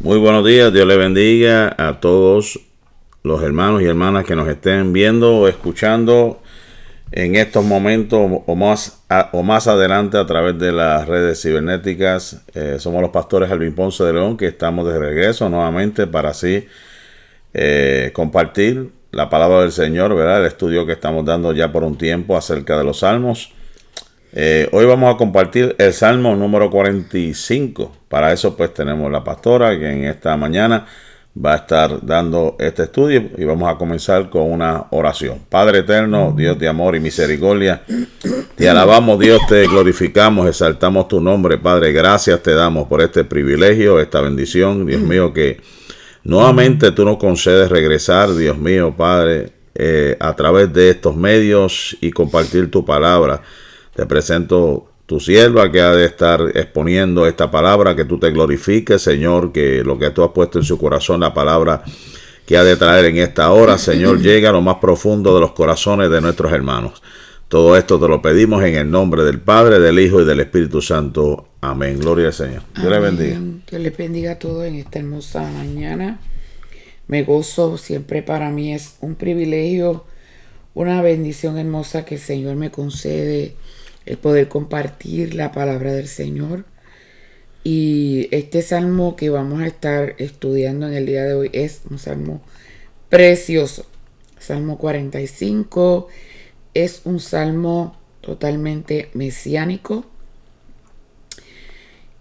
Muy buenos días, Dios le bendiga a todos los hermanos y hermanas que nos estén viendo o escuchando en estos momentos o más, o más adelante a través de las redes cibernéticas. Eh, somos los pastores Alvin Ponce de León que estamos de regreso nuevamente para así eh, compartir la palabra del Señor, ¿verdad? El estudio que estamos dando ya por un tiempo acerca de los salmos. Eh, hoy vamos a compartir el Salmo número 45. Para eso pues tenemos la pastora que en esta mañana va a estar dando este estudio y vamos a comenzar con una oración. Padre eterno, Dios de amor y misericordia, te alabamos Dios, te glorificamos, exaltamos tu nombre, Padre. Gracias te damos por este privilegio, esta bendición, Dios mío, que nuevamente tú nos concedes regresar, Dios mío, Padre, eh, a través de estos medios y compartir tu palabra. Te presento tu sierva que ha de estar exponiendo esta palabra, que tú te glorifiques, Señor, que lo que tú has puesto en su corazón, la palabra que ha de traer en esta hora, Señor, llega a lo más profundo de los corazones de nuestros hermanos. Todo esto te lo pedimos en el nombre del Padre, del Hijo y del Espíritu Santo. Amén. Gloria al Señor. Dios le bendiga. Dios le bendiga a todos en esta hermosa mañana. Me gozo, siempre para mí es un privilegio, una bendición hermosa que el Señor me concede el poder compartir la palabra del Señor. Y este salmo que vamos a estar estudiando en el día de hoy es un salmo precioso. Salmo 45 es un salmo totalmente mesiánico.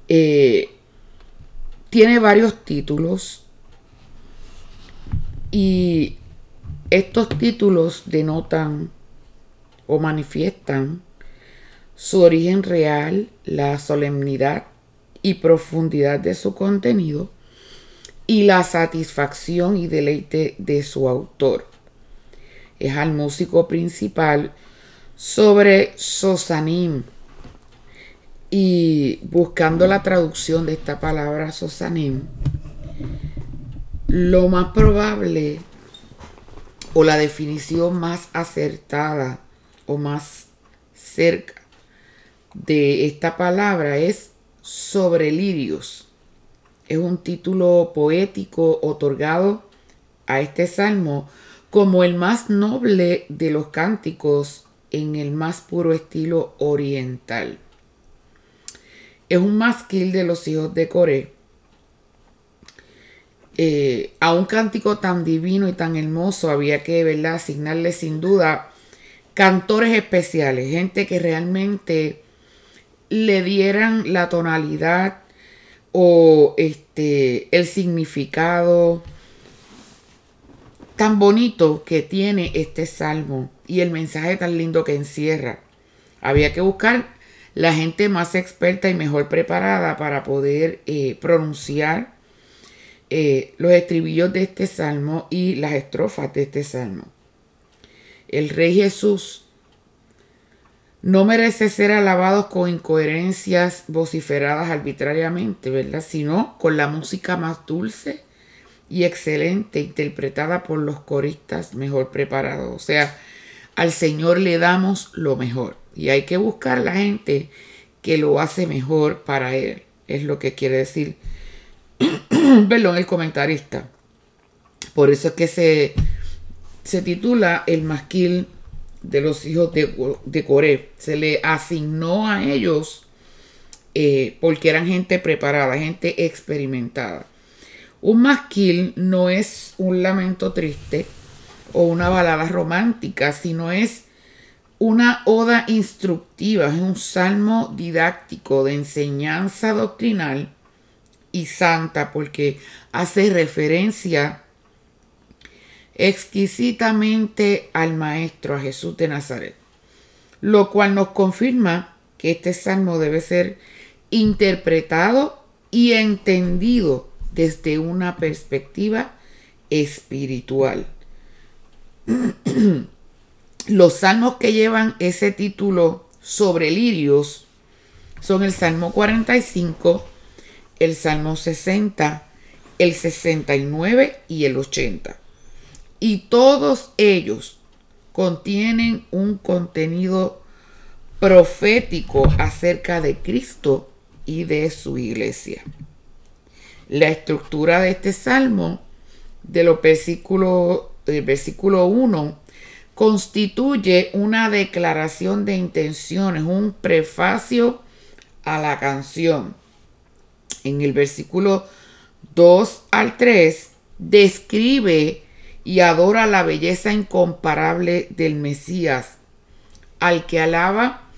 Eh, tiene varios títulos y estos títulos denotan o manifiestan su origen real, la solemnidad y profundidad de su contenido y la satisfacción y deleite de su autor. Es al músico principal sobre Sosanim. Y buscando la traducción de esta palabra Sosanim, lo más probable o la definición más acertada o más cerca de esta palabra es sobre lirios. Es un título poético otorgado a este salmo como el más noble de los cánticos en el más puro estilo oriental. Es un masquil de los hijos de Coré. Eh, a un cántico tan divino y tan hermoso había que ¿verdad? asignarle sin duda cantores especiales, gente que realmente le dieran la tonalidad o este el significado tan bonito que tiene este salmo y el mensaje tan lindo que encierra. Había que buscar la gente más experta y mejor preparada para poder eh, pronunciar eh, los estribillos de este salmo y las estrofas de este salmo. El Rey Jesús no merece ser alabado con incoherencias vociferadas arbitrariamente, ¿verdad? Sino con la música más dulce y excelente interpretada por los coristas mejor preparados. O sea, al Señor le damos lo mejor y hay que buscar la gente que lo hace mejor para Él. Es lo que quiere decir, perdón, el comentarista. Por eso es que se, se titula El masquil de los hijos de, de Coré. Se le asignó a ellos eh, porque eran gente preparada, gente experimentada. Un masquil no es un lamento triste o una balada romántica, sino es una oda instructiva, es un salmo didáctico de enseñanza doctrinal y santa porque hace referencia exquisitamente al Maestro, a Jesús de Nazaret, lo cual nos confirma que este salmo debe ser interpretado y entendido desde una perspectiva espiritual. Los salmos que llevan ese título sobre lirios son el Salmo 45, el Salmo 60, el 69 y el 80 y todos ellos contienen un contenido profético acerca de Cristo y de su iglesia. La estructura de este salmo, de los versículos, del versículo 1, constituye una declaración de intenciones, un prefacio a la canción. En el versículo 2 al 3 describe y adora la belleza incomparable del Mesías, al que alaba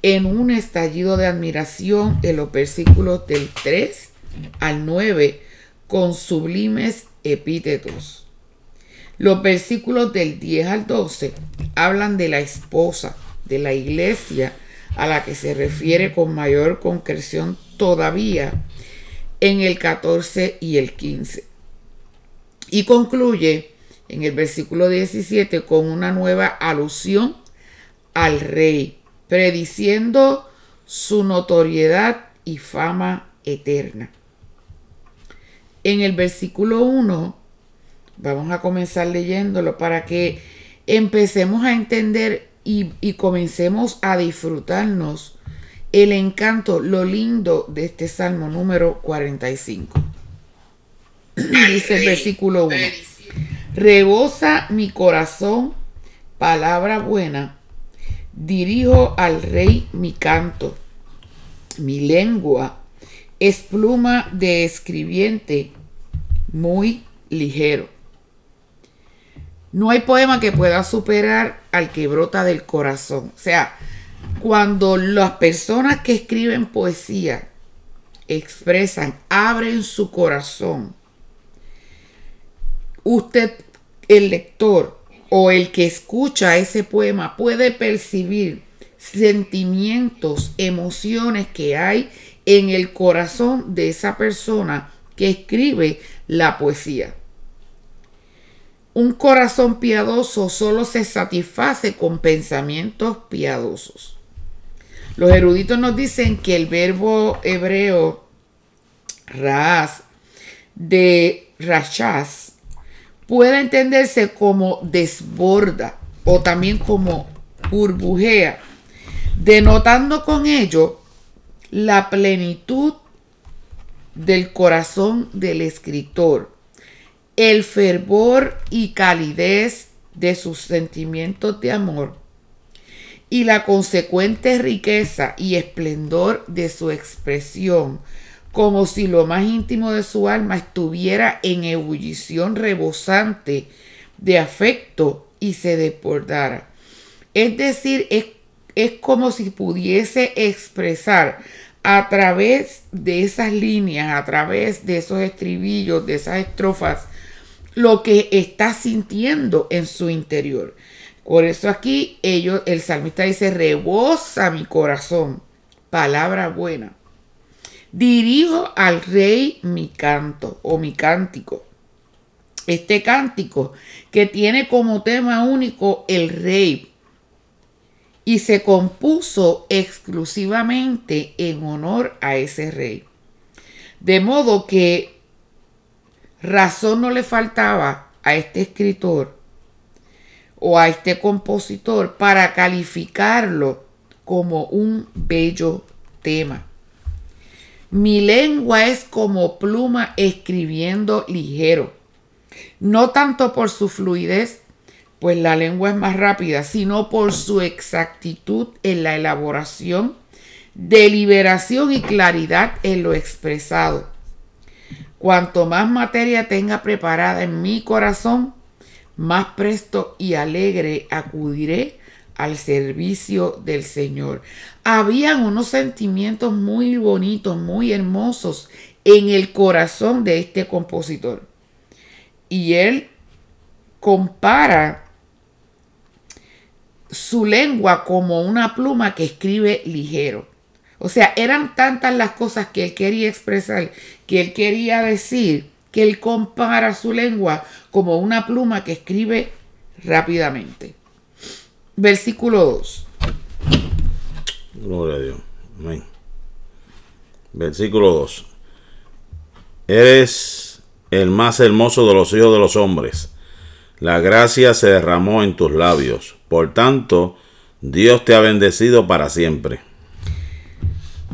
en un estallido de admiración en los versículos del 3 al 9 con sublimes epítetos. Los versículos del 10 al 12 hablan de la esposa, de la iglesia, a la que se refiere con mayor concreción todavía en el 14 y el 15. Y concluye en el versículo 17 con una nueva alusión al rey, prediciendo su notoriedad y fama eterna. En el versículo 1, vamos a comenzar leyéndolo para que empecemos a entender y, comencemos a disfrutarnos el encanto, lo lindo de este salmo número 45. Dice el versículo 1. Rebosa mi corazón palabra buena Dirijo al rey mi canto. Mi lengua es pluma de escribiente muy ligero. No hay poema que pueda superar al que brota del corazón. O sea, cuando las personas que escriben poesía expresan, abren su corazón, usted, el lector, o el que escucha ese poema puede percibir sentimientos, emociones que hay en el corazón de esa persona que escribe la poesía. Un corazón piadoso solo se satisface con pensamientos piadosos. Los eruditos nos dicen que el verbo hebreo ras de rachas puede entenderse como desborda o también como burbujea, denotando con ello la plenitud del corazón del escritor, el fervor y calidez de sus sentimientos de amor y la consecuente riqueza y esplendor de su expresión como si lo más íntimo de su alma estuviera en ebullición rebosante de afecto y se desbordara. Es decir, es, es como si pudiese expresar a través de esas líneas, a través de esos estribillos, de esas estrofas, lo que está sintiendo en su interior. Por eso aquí ellos, el salmista dice, rebosa mi corazón, palabra buena. Dirijo al rey mi canto o mi cántico. Este cántico que tiene como tema único el rey y se compuso exclusivamente en honor a ese rey. De modo que razón no le faltaba a este escritor o a este compositor para calificarlo como un bello tema. Mi lengua es como pluma escribiendo ligero. No tanto por su fluidez, pues la lengua es más rápida, sino por su exactitud en la elaboración, deliberación y claridad en lo expresado. Cuanto más materia tenga preparada en mi corazón, más presto y alegre acudiré al servicio del Señor. Habían unos sentimientos muy bonitos, muy hermosos en el corazón de este compositor. Y él compara su lengua como una pluma que escribe ligero. O sea, eran tantas las cosas que él quería expresar, que él quería decir, que él compara su lengua como una pluma que escribe rápidamente. Versículo 2. Gloria a Dios. Amén. Versículo 2. Eres el más hermoso de los hijos de los hombres. La gracia se derramó en tus labios. Por tanto, Dios te ha bendecido para siempre.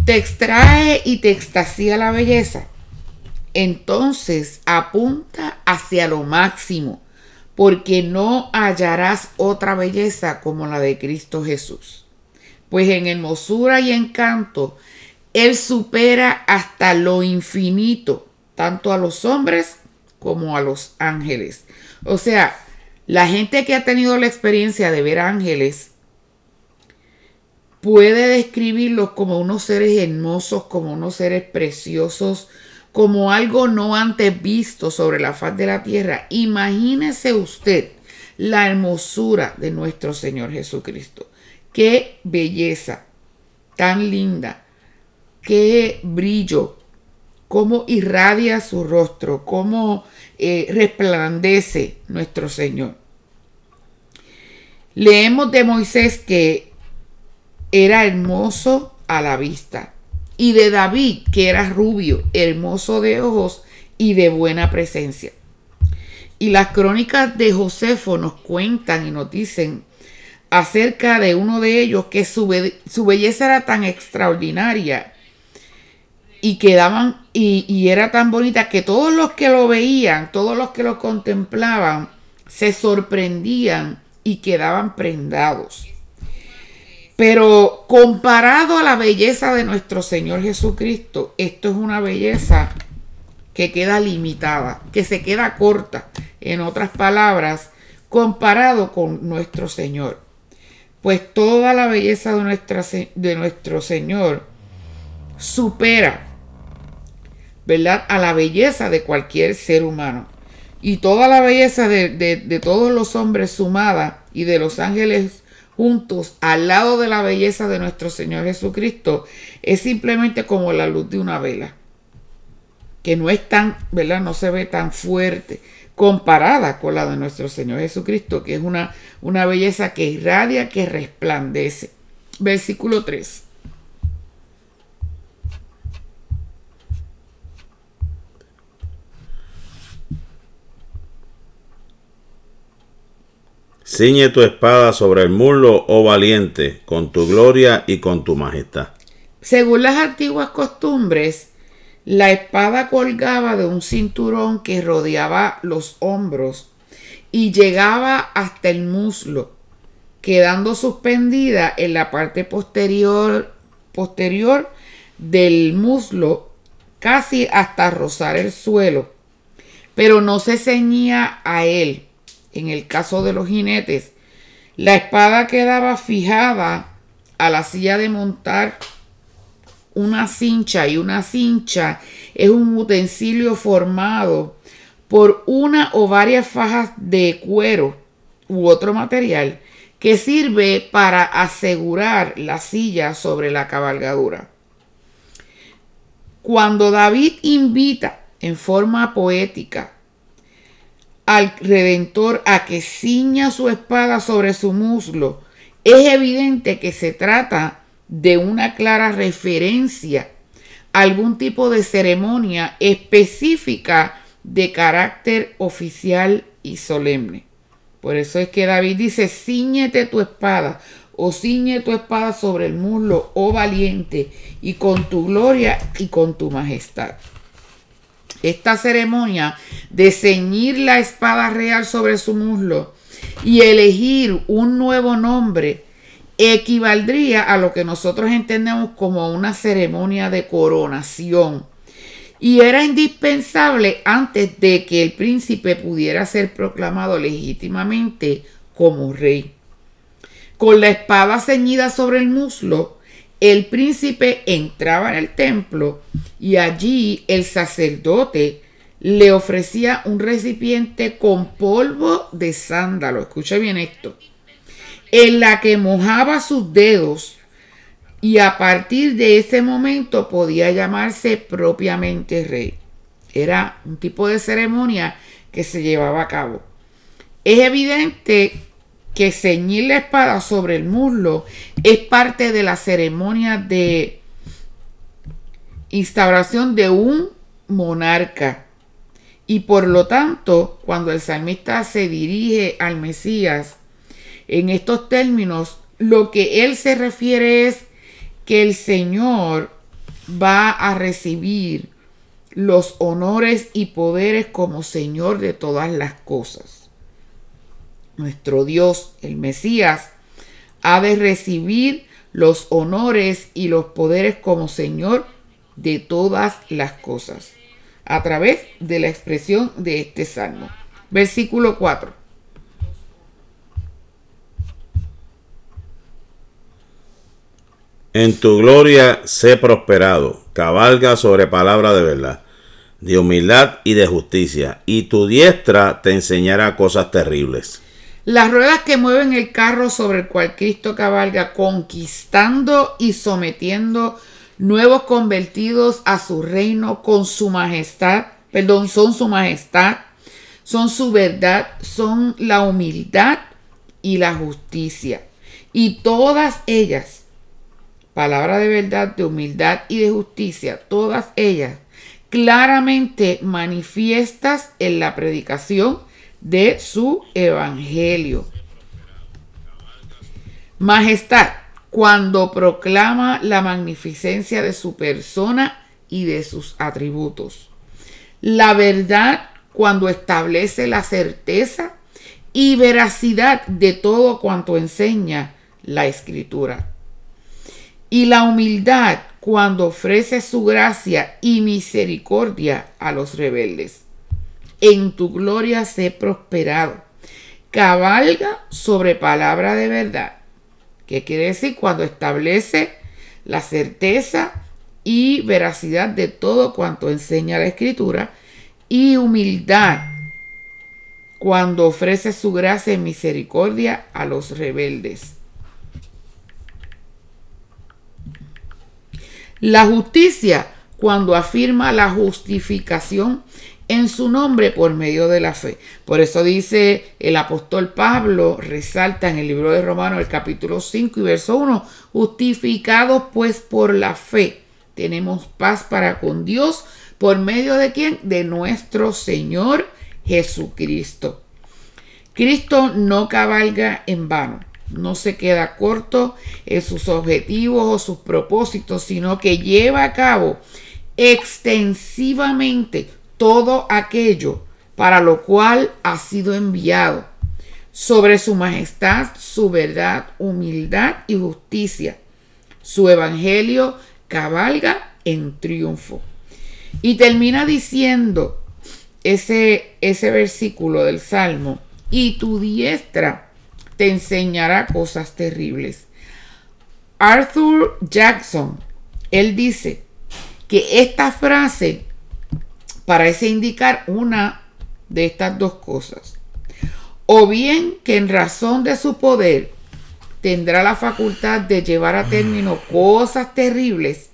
Te extrae y te extasía la belleza. entonces apunta hacia lo máximo, porque no hallarás otra belleza como la de Cristo Jesús. Pues en hermosura y encanto, Él supera hasta lo infinito, tanto a los hombres como a los ángeles. O sea, la gente que ha tenido la experiencia de ver ángeles puede describirlos como unos seres hermosos, como unos seres preciosos, como algo no antes visto sobre la faz de la tierra. Imagínese usted la hermosura de nuestro Señor Jesucristo. Qué belleza tan linda, qué brillo, cómo irradia su rostro, cómo eh, resplandece nuestro Señor. Leemos de Moisés que era hermoso a la vista, y de David, que era rubio, hermoso de ojos y de buena presencia. Y las crónicas de Josefo nos cuentan y nos dicen acerca de uno de ellos que su, belleza era tan extraordinaria y quedaban y, era tan bonita que todos los que lo veían, todos los que lo contemplaban, se sorprendían y quedaban prendados. Pero comparado a la belleza de nuestro Señor Jesucristo, esto es una belleza que queda limitada, que se queda corta, en otras palabras, comparado con nuestro Señor. Pues toda la belleza de, nuestra, de nuestro Señor supera, ¿verdad?, a la belleza de cualquier ser humano. Y toda la belleza de, de todos los hombres sumada y de los ángeles juntos al lado de la belleza de nuestro Señor Jesucristo es simplemente como la luz de una vela, que no es tan, ¿verdad? No se ve tan fuerte comparada con la de nuestro Señor Jesucristo, que es una, una belleza que irradia, que resplandece. Versículo 3. Ciñe tu espada sobre el muslo, oh valiente, con tu gloria y con tu majestad. Según las antiguas costumbres, la espada colgaba de un cinturón que rodeaba los hombros y llegaba hasta el muslo, quedando suspendida en la parte posterior, posterior del muslo casi hasta rozar el suelo, pero no se ceñía a él en el caso de los jinetes, la espada quedaba fijada a la silla de montar una cincha y una cincha es un utensilio formado por una o varias fajas de cuero u otro material que sirve para asegurar la silla sobre la cabalgadura. Cuando David invita en forma poética al Redentor a que ciña su espada sobre su muslo, es evidente que se trata de una clara referencia a algún tipo de ceremonia específica de carácter oficial y solemne. Por eso es que David dice, ciñete tu espada o ciñe tu espada sobre el muslo, oh valiente, y con tu gloria y con tu majestad. Esta ceremonia de ceñir la espada real sobre su muslo y elegir un nuevo nombre equivaldría a lo que nosotros entendemos como una ceremonia de coronación. Y era indispensable antes de que el príncipe pudiera ser proclamado legítimamente como rey. Con la espada ceñida sobre el muslo, el príncipe entraba en el templo y allí el sacerdote le ofrecía un recipiente con polvo de sándalo, escucha bien esto, en la que mojaba sus dedos y a partir de ese momento podía llamarse propiamente rey. Era un tipo de ceremonia que se llevaba a cabo. Es evidente que ceñir la espada sobre el muslo es parte de la ceremonia de instauración de un monarca. Y por lo tanto, cuando el salmista se dirige al Mesías en estos términos, lo que él se refiere es que el Señor va a recibir los honores y poderes como Señor de todas las cosas. Nuestro Dios, el Mesías, ha de recibir los honores y los poderes como Señor de todas las cosas, a través de la expresión de este salmo. Versículo 4. En tu gloria sé prosperado, cabalga sobre palabra de verdad, de humildad y de justicia, y tu diestra te enseñará cosas terribles. Las ruedas que mueven el carro sobre el cual Cristo cabalga, conquistando y sometiendo nuevos convertidos a su reino con su majestad, perdón, son su majestad, son su verdad, son la humildad y la justicia. Y todas ellas, palabra de verdad, de humildad y de justicia, todas ellas claramente manifiestas en la predicación de su evangelio. Majestad, cuando proclama la magnificencia de su persona y de sus atributos. La verdad, cuando establece la certeza y veracidad de todo cuanto enseña la escritura. Y la humildad, cuando ofrece su gracia y misericordia a los rebeldes. En tu gloria sé prosperado. Cabalga sobre palabra de verdad. ¿Qué quiere decir? Cuando establece la certeza y veracidad de todo cuanto enseña la escritura. Y humildad. Cuando ofrece su gracia y misericordia a los rebeldes. La justicia cuando afirma la justificación en su nombre por medio de la fe. Por eso dice el apóstol Pablo, resalta en el libro de Romanos el capítulo 5 y verso 1, justificados pues por la fe, tenemos paz para con Dios por medio de quién? De nuestro Señor Jesucristo. Cristo no cabalga en vano no se queda corto en sus objetivos o sus propósitos, sino que lleva a cabo extensivamente todo aquello para lo cual ha sido enviado, sobre su majestad, su verdad, humildad y justicia. Su evangelio cabalga en triunfo. Y termina diciendo ese, ese versículo del Salmo, y tu diestra te enseñará cosas terribles. Arthur Jackson, él dice que esta frase parece indicar una de estas dos cosas. O bien que en razón de su poder tendrá la facultad de llevar a término cosas terribles,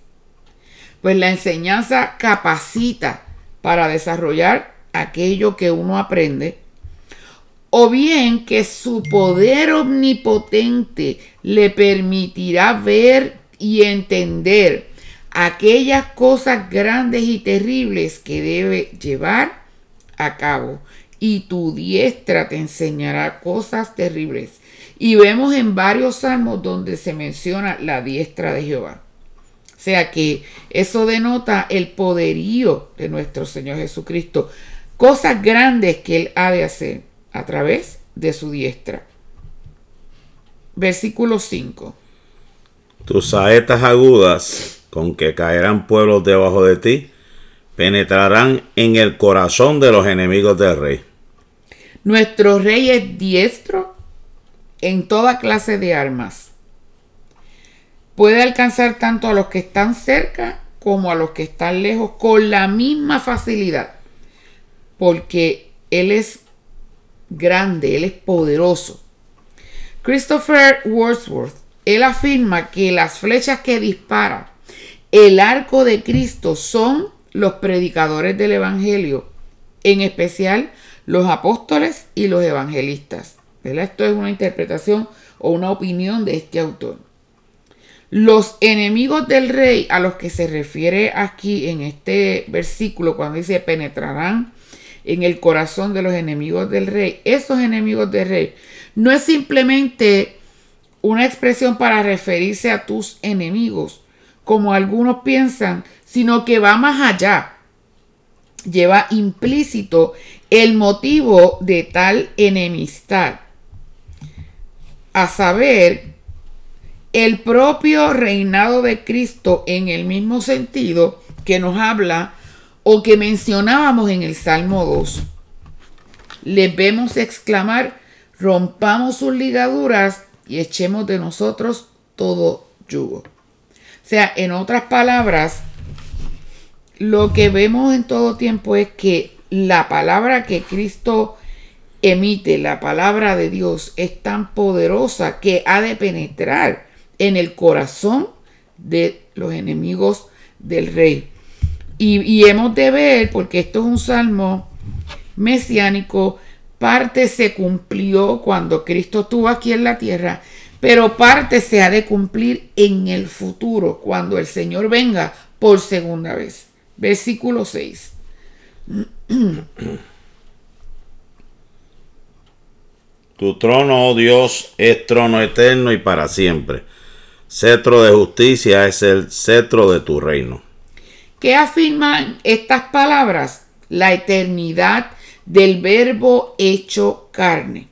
pues la enseñanza capacita para desarrollar aquello que uno aprende o bien que su poder omnipotente le permitirá ver y entender aquellas cosas grandes y terribles que debe llevar a cabo. Y tu diestra te enseñará cosas terribles. Y vemos en varios salmos donde se menciona la diestra de Jehová. O sea que eso denota el poderío de nuestro Señor Jesucristo. Cosas grandes que Él ha de hacer a través de su diestra. Versículo 5. Tus saetas agudas con que caerán pueblos debajo de ti, penetrarán en el corazón de los enemigos del rey. Nuestro rey es diestro en toda clase de armas. Puede alcanzar tanto a los que están cerca como a los que están lejos con la misma facilidad, porque Él es grande, Él es poderoso. Christopher Wordsworth, él afirma que las flechas que dispara el arco de Cristo son los predicadores del Evangelio, en especial los apóstoles y los evangelistas. Esto es una interpretación o una opinión de este autor. Los enemigos del rey a los que se refiere aquí en este versículo cuando dice penetrarán en el corazón de los enemigos del rey. Esos enemigos del rey no es simplemente una expresión para referirse a tus enemigos, como algunos piensan, sino que va más allá. lleva implícito el motivo de tal enemistad, a saber, el propio reinado de Cristo en el mismo sentido que nos habla o que mencionábamos en el Salmo 2. Le vemos exclamar, rompamos sus ligaduras y echemos de nosotros todo yugo. Sea, en otras palabras, lo que vemos en todo tiempo es que la palabra que Cristo emite, la palabra de Dios, es tan poderosa que ha de penetrar en el corazón de los enemigos del rey. Y, hemos de ver, porque esto es un salmo mesiánico, parte se cumplió cuando Cristo estuvo aquí en la tierra, pero parte se ha de cumplir en el futuro, cuando el Señor venga por segunda vez versículo 6. Tu trono, oh Dios, es trono eterno y para siempre. Cetro de justicia es el cetro de tu reino. ¿Qué afirman estas palabras? La eternidad del verbo hecho carne.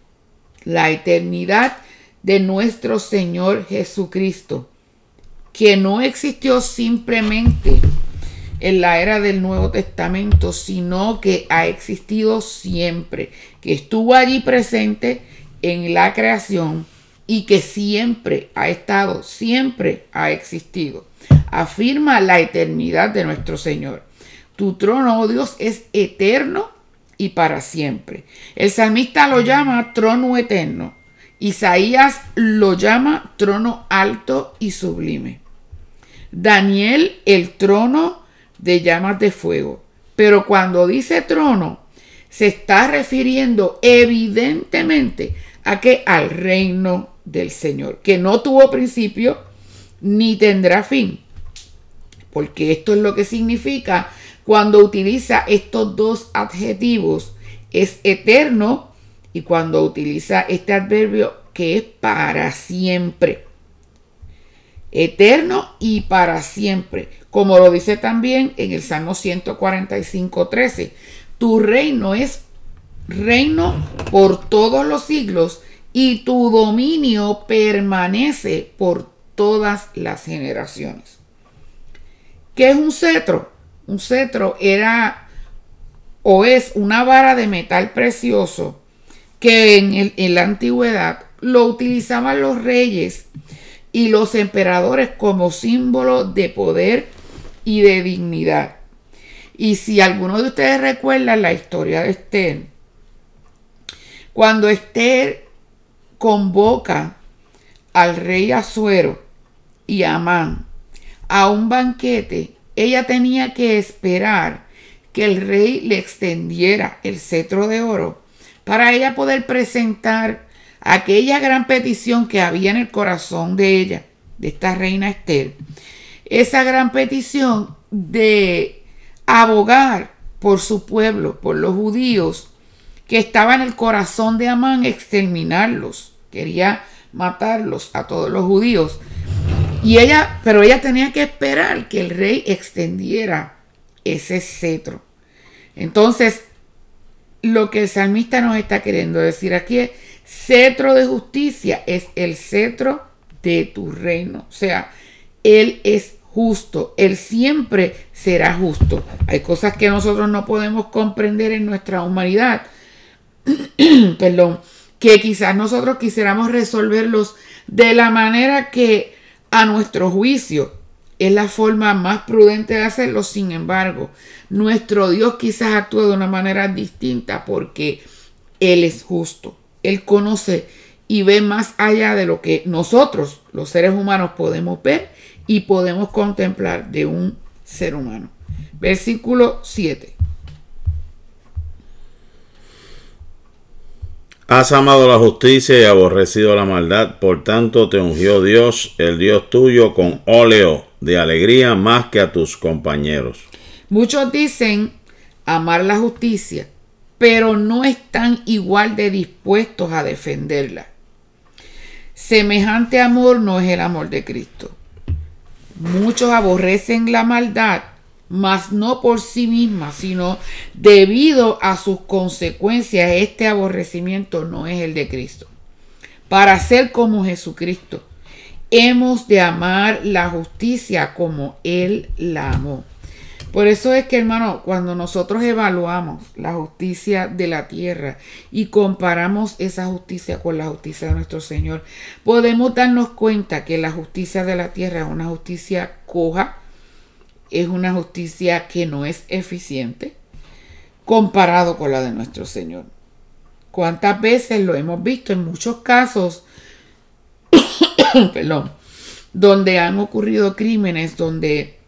La eternidad de nuestro Señor Jesucristo, que no existió simplemente en la era del Nuevo Testamento, sino que ha existido siempre, que estuvo allí presente en la creación y que siempre ha estado, siempre ha existido. Afirma la eternidad de nuestro Señor. Tu trono, oh Dios, es eterno y para siempre. El salmista lo llama trono eterno. Isaías lo llama trono alto y sublime. Daniel el trono de llamas de fuego. Pero cuando dice trono, se está refiriendo evidentemente a que al reino del Señor, que no tuvo principio ni tendrá fin. Porque esto es lo que significa cuando utiliza estos dos adjetivos, es eterno y cuando utiliza este adverbio que es para siempre. Eterno y para siempre como lo dice también en el Salmo 145, 13. Tu reino es reino por todos los siglos y tu dominio permanece por todas las generaciones. ¿Qué es un cetro? Un cetro era o es una vara de metal precioso que en, en la antigüedad lo utilizaban los reyes y los emperadores como símbolo de poder y de dignidad. Y si alguno de ustedes recuerda la historia de Esther, cuando Esther convoca al rey Azuero y Amán a un banquete, ella tenía que esperar que el rey le extendiera el cetro de oro para ella poder presentar aquella gran petición que había en el corazón de ella, de esta reina Esther, esa gran petición de abogar por su pueblo, por los judíos, que estaba en el corazón de Amán exterminarlos, quería matarlos a todos los judíos. Y ella, pero ella tenía que esperar que el rey extendiera ese cetro. Entonces, lo que el salmista nos está queriendo decir aquí es, cetro de justicia es el cetro de tu reino. O sea, él es justo, Él siempre será justo. Hay cosas que nosotros no podemos comprender en nuestra humanidad, perdón, que quizás nosotros quisiéramos resolverlos de la manera que a nuestro juicio es la forma más prudente de hacerlo. Sin embargo, nuestro Dios quizás actúa de una manera distinta porque Él es justo. Él conoce y ve más allá de lo que nosotros, los seres humanos, podemos ver y podemos contemplar de un ser humano. Versículo 7. Has amado la justicia y aborrecido la maldad, por tanto te ungió Dios, el Dios tuyo, con óleo de alegría más que a tus compañeros. Muchos dicen amar la justicia, pero no están igual de dispuestos a defenderla. Semejante amor no es el amor de Cristo. Muchos aborrecen la maldad mas no por sí misma, sino debido a sus consecuencias. Este aborrecimiento no es el de Cristo. Para ser como Jesucristo, hemos de amar la justicia como Él la amó. Por eso es que, hermano, cuando nosotros evaluamos la justicia de la tierra y comparamos esa justicia con la justicia de nuestro Señor, podemos darnos cuenta que la justicia de la tierra es una justicia coja, es una justicia que no es eficiente comparado con la de nuestro Señor. ¿Cuántas veces lo hemos visto en muchos casos? perdón, donde han ocurrido crímenes, donde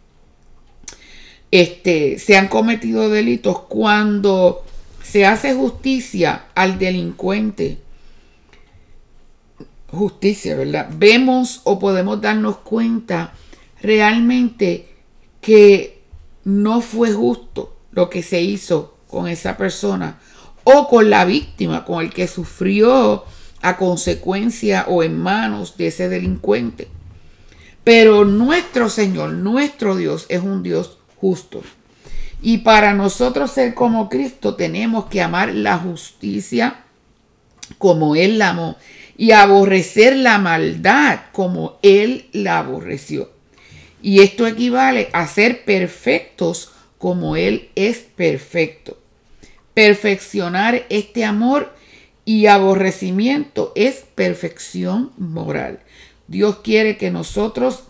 este, se han cometido delitos cuando se hace justicia al delincuente. Justicia, ¿verdad? Vemos o podemos darnos cuenta realmente que no fue justo lo que se hizo con esa persona o con la víctima, con el que sufrió a consecuencia o en manos de ese delincuente. Pero nuestro Señor, nuestro Dios es un Dios justo. Y para nosotros ser como Cristo tenemos que amar la justicia como Él la amó y aborrecer la maldad como Él la aborreció. Y esto equivale a ser perfectos como Él es perfecto. Perfeccionar este amor y aborrecimiento es perfección moral. Dios quiere que nosotros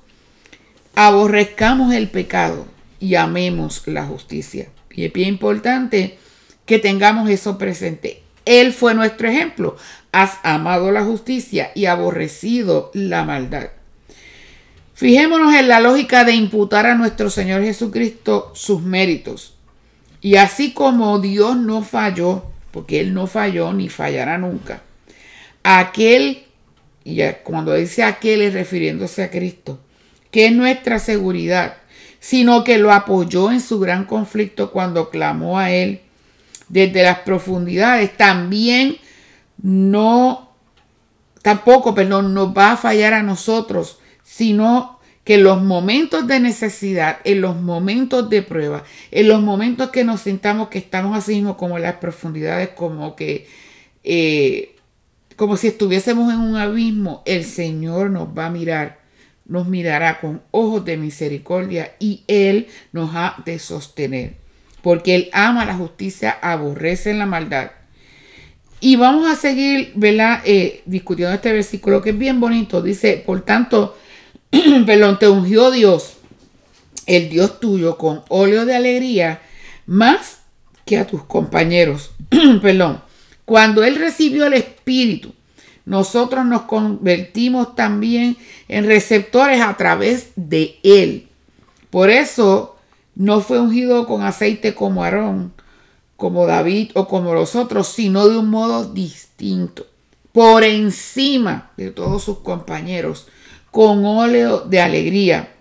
aborrezcamos el pecado y amemos la justicia. Y es bien importante que tengamos eso presente. Él fue nuestro ejemplo. Has amado la justicia y aborrecido la maldad. Fijémonos en la lógica de imputar a nuestro Señor Jesucristo sus méritos. Y así como Dios no falló, porque Él no falló ni fallará nunca, aquel, y cuando dice aquel es refiriéndose a Cristo, que es nuestra seguridad, sino que lo apoyó en su gran conflicto cuando clamó a Él desde las profundidades, también no, tampoco, perdón, nos va a fallar a nosotros, sino que los momentos de necesidad, en los momentos de prueba, en los momentos que nos sintamos que estamos así mismo como en las profundidades, como que, eh, como si estuviésemos en un abismo, el Señor nos va a mirar nos mirará con ojos de misericordia y Él nos ha de sostener. Porque Él ama la justicia, aborrece la maldad. Y vamos a seguir, ¿verdad? Eh, discutiendo este versículo que es bien bonito. Dice, por tanto, perdón, te ungió Dios, el Dios tuyo, con óleo de alegría, más que a tus compañeros. perdón. Cuando Él recibió el Espíritu, nosotros nos convertimos también en receptores a través de Él. Por eso no fue ungido con aceite como Aarón, como David o como los otros, sino de un modo distinto, por encima de todos sus compañeros, con óleo de alegría,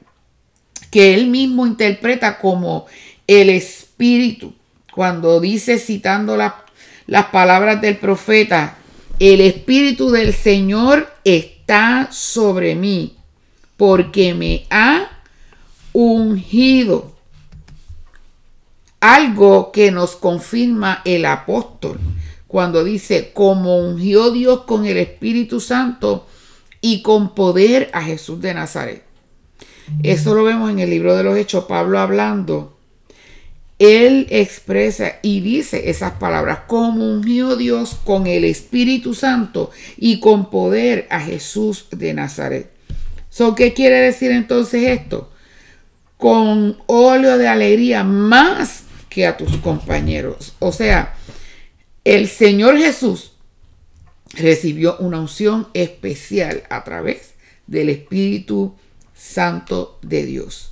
que él mismo interpreta como el Espíritu, cuando dice citando las palabras del profeta, el Espíritu del Señor está sobre mí porque me ha ungido. Algo que nos confirma el apóstol cuando dice, como ungió Dios con el Espíritu Santo y con poder a Jesús de Nazaret. Eso lo vemos en el libro de los Hechos, Pablo hablando él expresa y dice esas palabras, como ungió Dios con el Espíritu Santo y con poder a Jesús de Nazaret. ¿Qué quiere decir entonces esto? Con óleo de alegría más que a tus compañeros. O sea, el Señor Jesús recibió una unción especial a través del Espíritu Santo de Dios.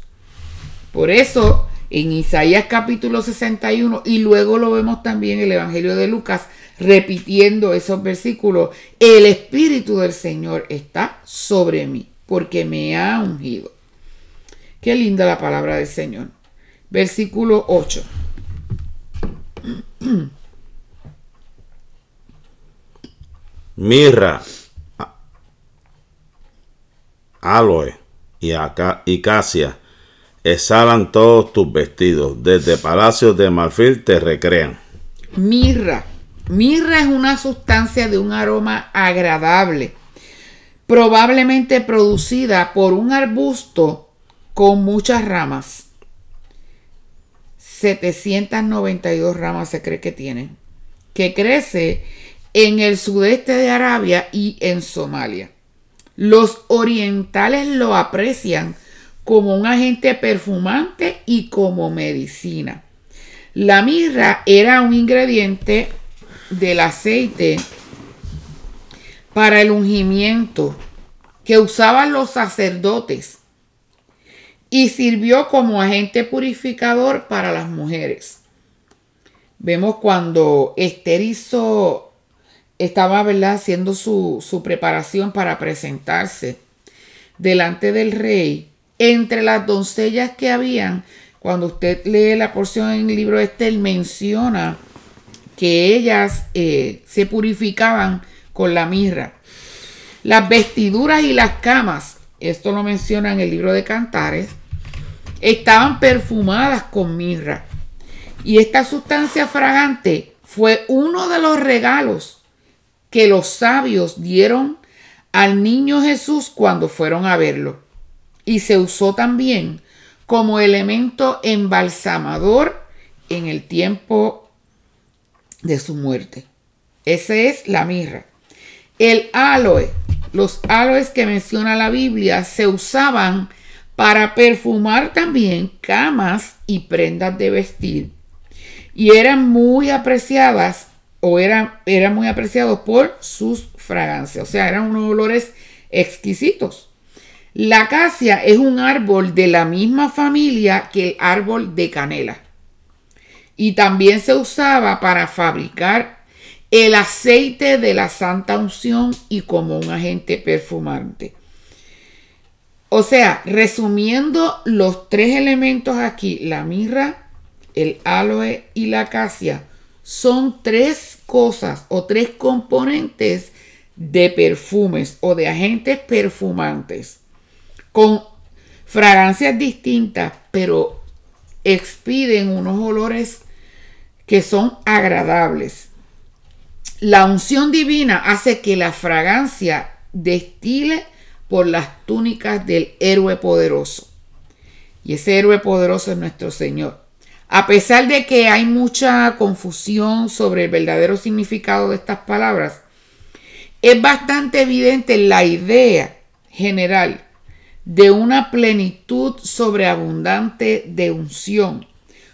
Por eso en Isaías capítulo 61 y luego lo vemos también en el Evangelio de Lucas repitiendo esos versículos. El Espíritu del Señor está sobre mí porque me ha ungido. Qué linda la palabra del Señor. Versículo 8. Mirra, aloe y, acacia exhalan todos tus vestidos, desde palacios de marfil te recrean. Mirra. Mirra es una sustancia de un aroma agradable, probablemente producida por un arbusto con muchas ramas. 792 ramas se cree que tiene, que crece en el sudeste de Arabia y en Somalia. Los orientales lo aprecian como un agente perfumante y como medicina. La mirra era un ingrediente del aceite para el ungimiento que usaban los sacerdotes y sirvió como agente purificador para las mujeres. Vemos cuando Esther hizo, estaba ¿verdad? haciendo su, su preparación para presentarse delante del rey, entre las doncellas que habían, cuando usted lee la porción en el libro este, él menciona que ellas eh, se purificaban con la mirra. Las vestiduras y las camas, esto lo menciona en el libro de Cantares, estaban perfumadas con mirra. Y esta sustancia fragante fue uno de los regalos que los sabios dieron al niño Jesús cuando fueron a verlo. Y se usó también como elemento embalsamador en el tiempo de su muerte. Esa es la mirra. El aloe, los aloes que menciona la Biblia se usaban para perfumar también camas y prendas de vestir. Y eran muy apreciadas o eran muy apreciados por sus fragancias. O sea, eran unos olores exquisitos. La acacia es un árbol de la misma familia que el árbol de canela. Y también se usaba para fabricar el aceite de la santa unción y como un agente perfumante. O sea, resumiendo los tres elementos aquí, la mirra, el aloe y la acacia, son tres cosas o tres componentes de perfumes o de agentes perfumantes con fragancias distintas, pero expiden unos olores que son agradables. La unción divina hace que la fragancia destile por las túnicas del héroe poderoso. Y ese héroe poderoso es nuestro Señor. A pesar de que hay mucha confusión sobre el verdadero significado de estas palabras, es bastante evidente la idea general de una plenitud sobreabundante de unción,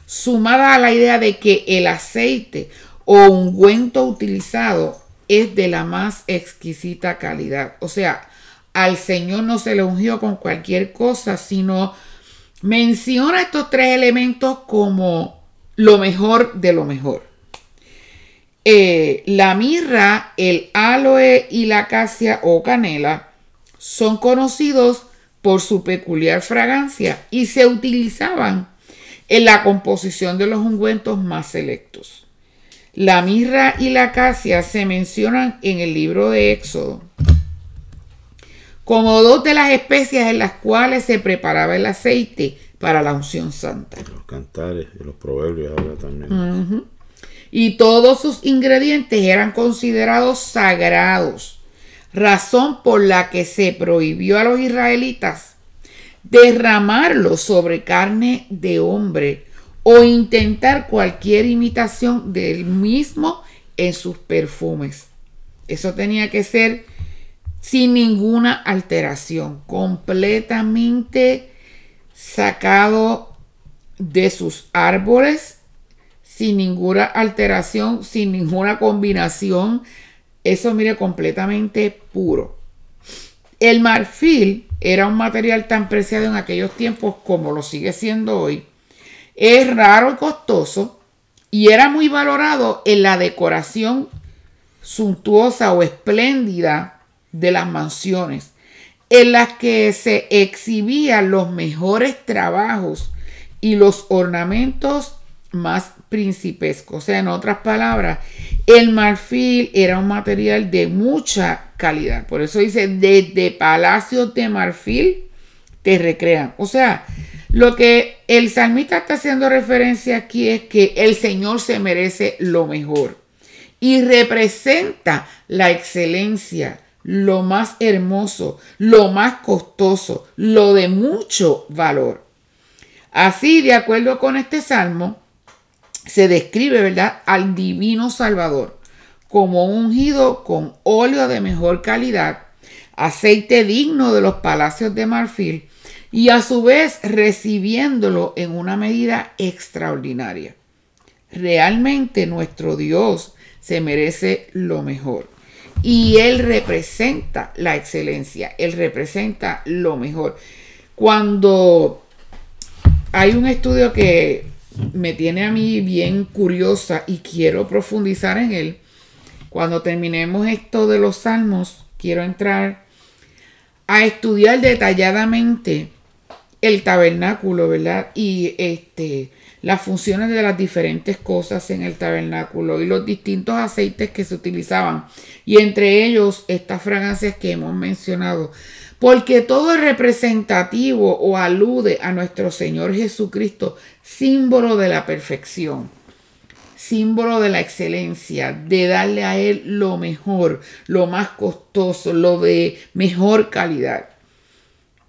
sumada a la idea de que el aceite o ungüento utilizado es de la más exquisita calidad. O sea, al Señor no se le ungió con cualquier cosa, sino menciona estos tres elementos como lo mejor de lo mejor. Eh, la mirra, el aloe y la acacia o canela son conocidos por su peculiar fragancia y se utilizaban en la composición de los ungüentos más selectos. La mirra y la acacia se mencionan en el libro de Éxodo como dos de las especias en las cuales se preparaba el aceite para la unción santa. Los cantares y los proverbios habla también. Y todos sus ingredientes eran considerados sagrados razón por la que se prohibió a los israelitas derramarlo sobre carne de hombre o intentar cualquier imitación del mismo en sus perfumes. Eso tenía que ser sin ninguna alteración, completamente sacado de sus árboles, sin ninguna alteración, sin ninguna combinación eso, mire, completamente puro. El marfil era un material tan preciado en aquellos tiempos como lo sigue siendo hoy. Es raro y costoso y era muy valorado en la decoración suntuosa o espléndida de las mansiones, en las que se exhibían los mejores trabajos y los ornamentos más principesco. O sea, en otras palabras, el marfil era un material de mucha calidad. Por eso dice, desde palacios de marfil te recrean. O sea, Lo que el salmista está haciendo referencia aquí es que el Señor se merece lo mejor y representa la excelencia, lo más hermoso, lo más costoso, lo de mucho valor. Así, de acuerdo con este salmo, se describe, ¿verdad?, al divino Salvador como ungido con óleo de mejor calidad, aceite digno de los palacios de marfil y a su vez recibiéndolo en una medida extraordinaria. Realmente nuestro Dios se merece lo mejor. Y Él representa la excelencia, Él representa lo mejor. Cuando hay un estudio que me tiene a mí bien curiosa y quiero profundizar en él, cuando terminemos esto de los salmos, quiero entrar a estudiar detalladamente el tabernáculo, ¿verdad? Y este, las funciones de las diferentes cosas en el tabernáculo y los distintos aceites que se utilizaban. Y entre ellos estas fragancias que hemos mencionado. Porque todo es representativo o alude a nuestro Señor Jesucristo, símbolo de la perfección, símbolo de la excelencia, de darle a Él lo mejor, lo más costoso, lo de mejor calidad.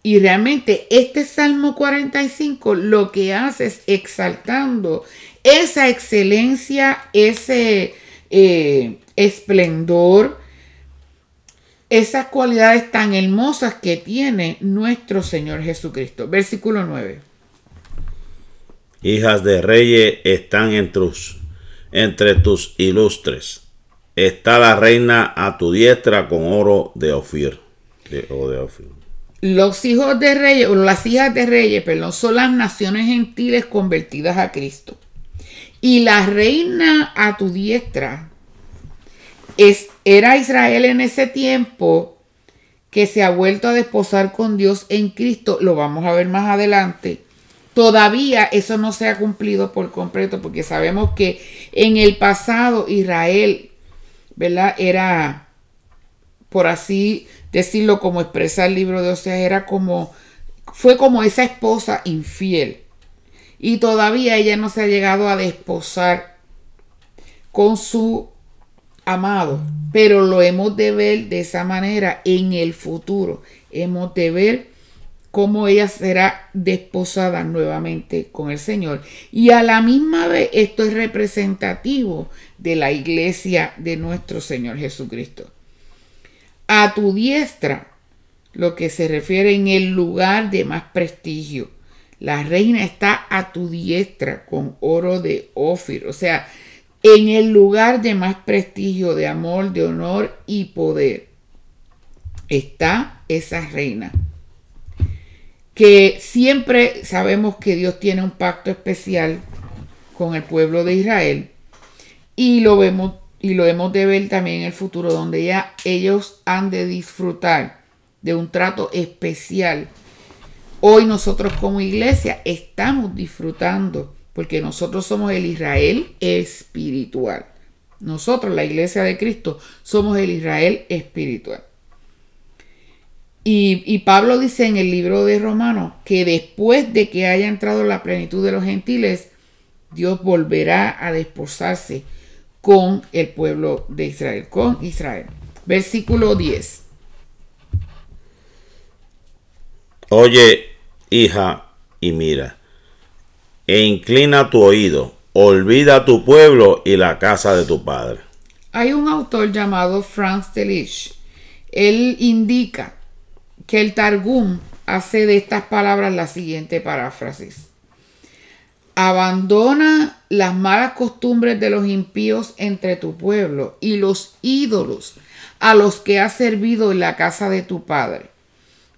Y realmente este Salmo 45 lo que hace es exaltando esa excelencia, ese eh, esplendor, esas cualidades tan hermosas que tiene nuestro Señor Jesucristo. Versículo 9. Hijas de reyes están en entre tus ilustres. Está la reina a tu diestra con oro de Ofir. De, de Ofir. Los hijos de reyes, o las hijas de reyes, perdón, son las naciones gentiles convertidas a Cristo. Y la reina a tu diestra es, era Israel en ese tiempo que se ha vuelto a desposar con Dios en Cristo. Lo vamos a ver más adelante. Todavía eso no se ha cumplido por completo porque sabemos que en el pasado Israel, ¿verdad? Era, por así decirlo como expresa el libro de Oseas, era como, fue como esa esposa infiel. Y todavía ella no se ha llegado a desposar con su amado, pero lo hemos de ver de esa manera en el futuro. Hemos de ver cómo ella será desposada nuevamente con el Señor. Y a la misma vez esto es representativo de la iglesia de nuestro Señor Jesucristo a tu diestra, lo que se refiere en el lugar de más prestigio. La reina está a tu diestra con oro de Ofir, o sea, en el lugar de más prestigio, de amor, de honor y poder. Está esa reina. Que siempre sabemos que Dios tiene un pacto especial con el pueblo de Israel y lo vemos y lo hemos de ver también en el futuro, donde ya ellos han de disfrutar de un trato especial. Hoy nosotros como iglesia estamos disfrutando porque nosotros somos el Israel espiritual. Nosotros, la iglesia de Cristo, somos el Israel espiritual. Y, y, Pablo dice en el libro de Romanos que después de que haya entrado la plenitud de los gentiles, Dios volverá a desposarse con el pueblo de Israel, con Israel. Versículo 10. Oye, hija, y mira, e inclina tu oído, olvida tu pueblo y la casa de tu padre. Hay un autor llamado Franz Delitzsch. Él indica que el Targum hace de estas palabras la siguiente paráfrasis. Abandona las malas costumbres de los impíos entre tu pueblo y los ídolos a los que has servido en la casa de tu padre.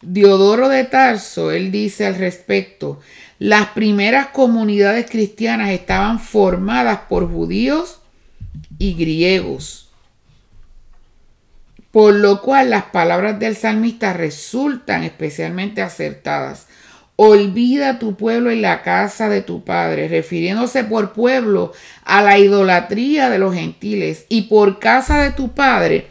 Diodoro de Tarso, él dice al respecto, las primeras comunidades cristianas estaban formadas por judíos y griegos, por lo cual las palabras del salmista resultan especialmente acertadas Olvida tu pueblo en la casa de tu padre, refiriéndose por pueblo a la idolatría de los gentiles y por casa de tu padre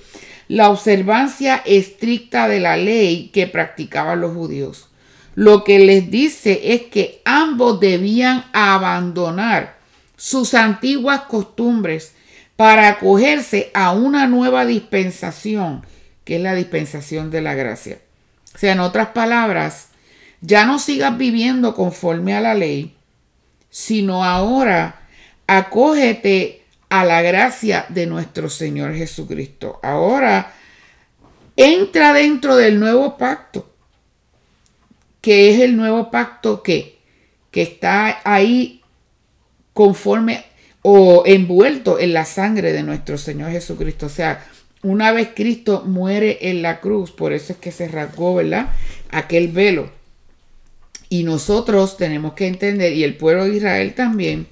la observancia estricta de la ley que practicaban los judíos. lo que les dice es que ambos debían abandonar sus antiguas costumbres para acogerse a una nueva dispensación, que es la dispensación de la gracia. O sea, en otras palabras, ya no sigas viviendo conforme a la ley, sino ahora acógete a la gracia de nuestro Señor Jesucristo. Ahora entra dentro del nuevo pacto, que es el nuevo pacto que, que está ahí conforme o envuelto en la sangre de nuestro Señor Jesucristo. O sea, una vez Cristo muere en la cruz, por eso es que se rasgó, ¿verdad? Aquel velo. Y nosotros tenemos que entender, y el pueblo de Israel también,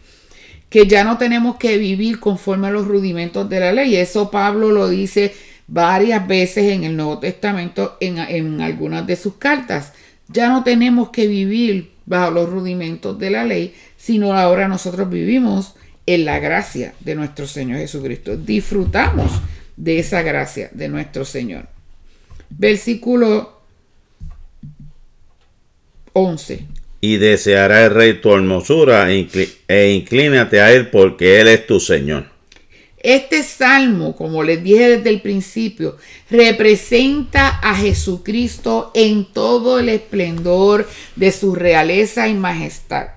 que ya no tenemos que vivir conforme a los rudimentos de la ley. Eso Pablo lo dice varias veces en el Nuevo Testamento, en, en algunas de sus cartas. Ya no tenemos que vivir bajo los rudimentos de la ley, sino ahora nosotros vivimos en la gracia de nuestro Señor Jesucristo. Disfrutamos de esa gracia de nuestro Señor. Versículo 11. Y deseará el rey tu hermosura e, e inclínate a él porque él es tu Señor. Este salmo, como les dije desde el principio, representa a Jesucristo en todo el esplendor de su realeza y majestad.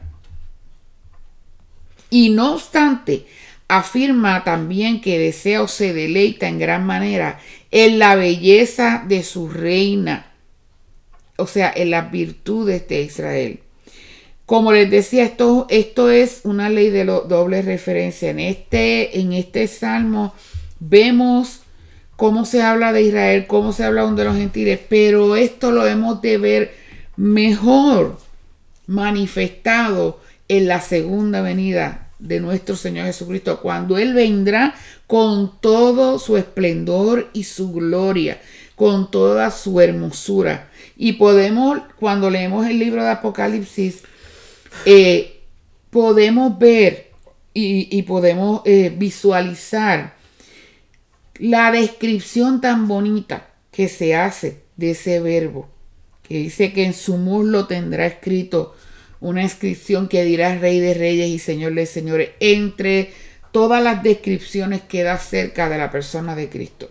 Y no obstante, afirma también que desea o se deleita en gran manera en la belleza de su reina, o sea, en las virtudes de Israel. Como les decía, esto, esto es una ley de doble referencia. En este, en este salmo vemos cómo se habla de Israel, cómo se habla de los gentiles, pero esto lo hemos de ver mejor manifestado en la segunda venida de nuestro Señor Jesucristo, cuando Él vendrá con todo su esplendor y su gloria, con toda su hermosura. Y podemos, cuando leemos el libro de Apocalipsis, eh, podemos ver y, podemos eh, visualizar la descripción tan bonita que se hace de ese verbo, que dice que en su muslo tendrá escrito una inscripción que dirá Rey de Reyes y Señor de Señores, entre todas las descripciones que da acerca de la persona de Cristo.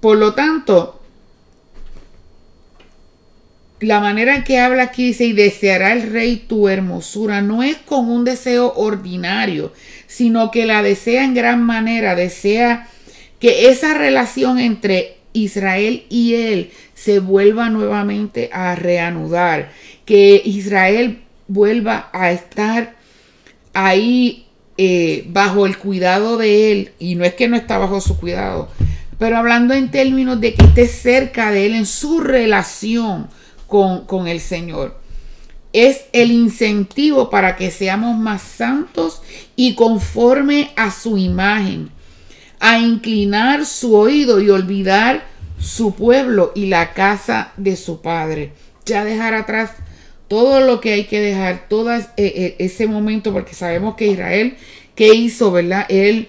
Por lo tanto, la manera en que habla aquí dice, y deseará el rey tu hermosura, no es con un deseo ordinario, sino que la desea en gran manera, desea que esa relación entre Israel y él se vuelva nuevamente a reanudar, que Israel vuelva a estar ahí eh, bajo el cuidado de él, y no es que no está bajo su cuidado, pero hablando en términos de que esté cerca de él en su relación con, el Señor. Es el incentivo para que seamos más santos y conforme a su imagen, a inclinar su oído y olvidar su pueblo y la casa de su padre. Ya dejar atrás todo lo que hay que dejar, todo eh, eh, ese momento, porque sabemos que Israel, ¿qué hizo, verdad? Él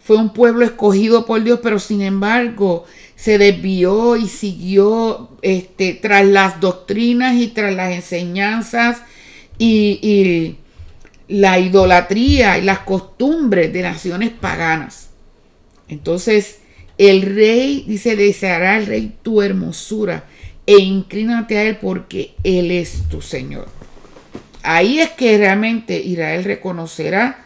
fue un pueblo escogido por Dios, pero sin embargo se desvió y siguió este, tras las doctrinas y tras las enseñanzas y, la idolatría y las costumbres de naciones paganas. Entonces, el rey dice, deseará el rey tu hermosura e inclínate a él porque él es tu Señor. Ahí es que realmente Israel reconocerá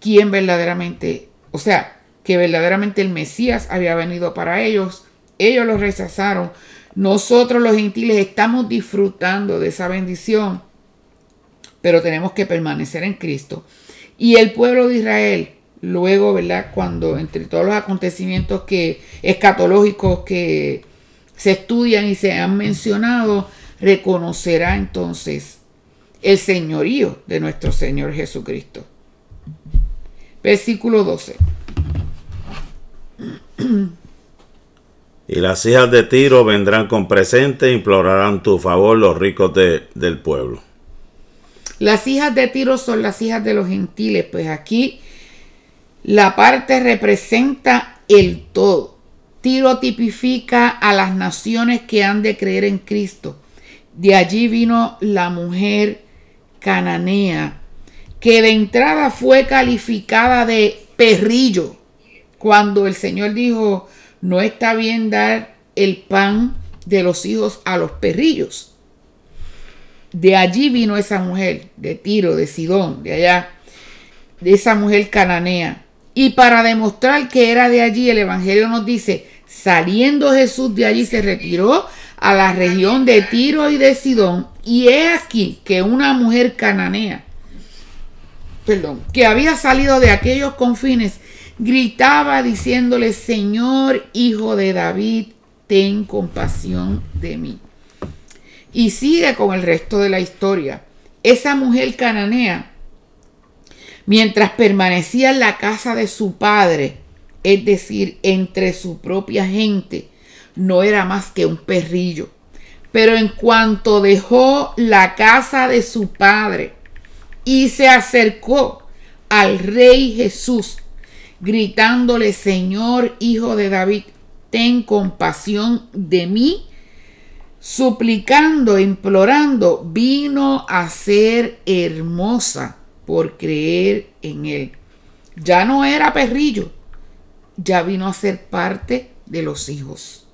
quién verdaderamente, o sea, que verdaderamente el Mesías había venido para ellos. Ellos lo rechazaron. Nosotros los gentiles estamos disfrutando de esa bendición, pero tenemos que permanecer en Cristo. Y el pueblo de Israel, luego, ¿verdad? Cuando entre todos los acontecimientos que escatológicos que se estudian y se han mencionado, reconocerá entonces el señorío de nuestro Señor Jesucristo. Versículo 12. Y las hijas de Tiro vendrán con presente e implorarán tu favor los ricos del pueblo. Las hijas de Tiro son las hijas de los gentiles, pues aquí la parte representa el todo. Tiro tipifica a las naciones que han de creer en Cristo. De allí vino la mujer cananea, que de entrada fue calificada de perrillo, cuando el Señor dijo, no está bien dar el pan de los hijos a los perrillos. De allí vino esa mujer, de Tiro, de Sidón, de allá, de esa mujer cananea. Y para demostrar que era de allí, el Evangelio nos dice, saliendo Jesús de allí se retiró a la región de Tiro y de Sidón. Y he aquí que una mujer cananea, perdón, que había salido de aquellos confines, gritaba diciéndole, Señor, hijo de David, ten compasión de mí. Y sigue con el resto de la historia. Esa mujer cananea, mientras permanecía en la casa de su padre, es decir, entre su propia gente, no era más que un perrillo. Pero en cuanto dejó la casa de su padre y se acercó al rey Jesús, gritándole, Señor, hijo de David, ten compasión de mí, suplicando, implorando, vino a ser hermosa por creer en él. Ya no era perrillo, ya vino a ser parte de los hijos.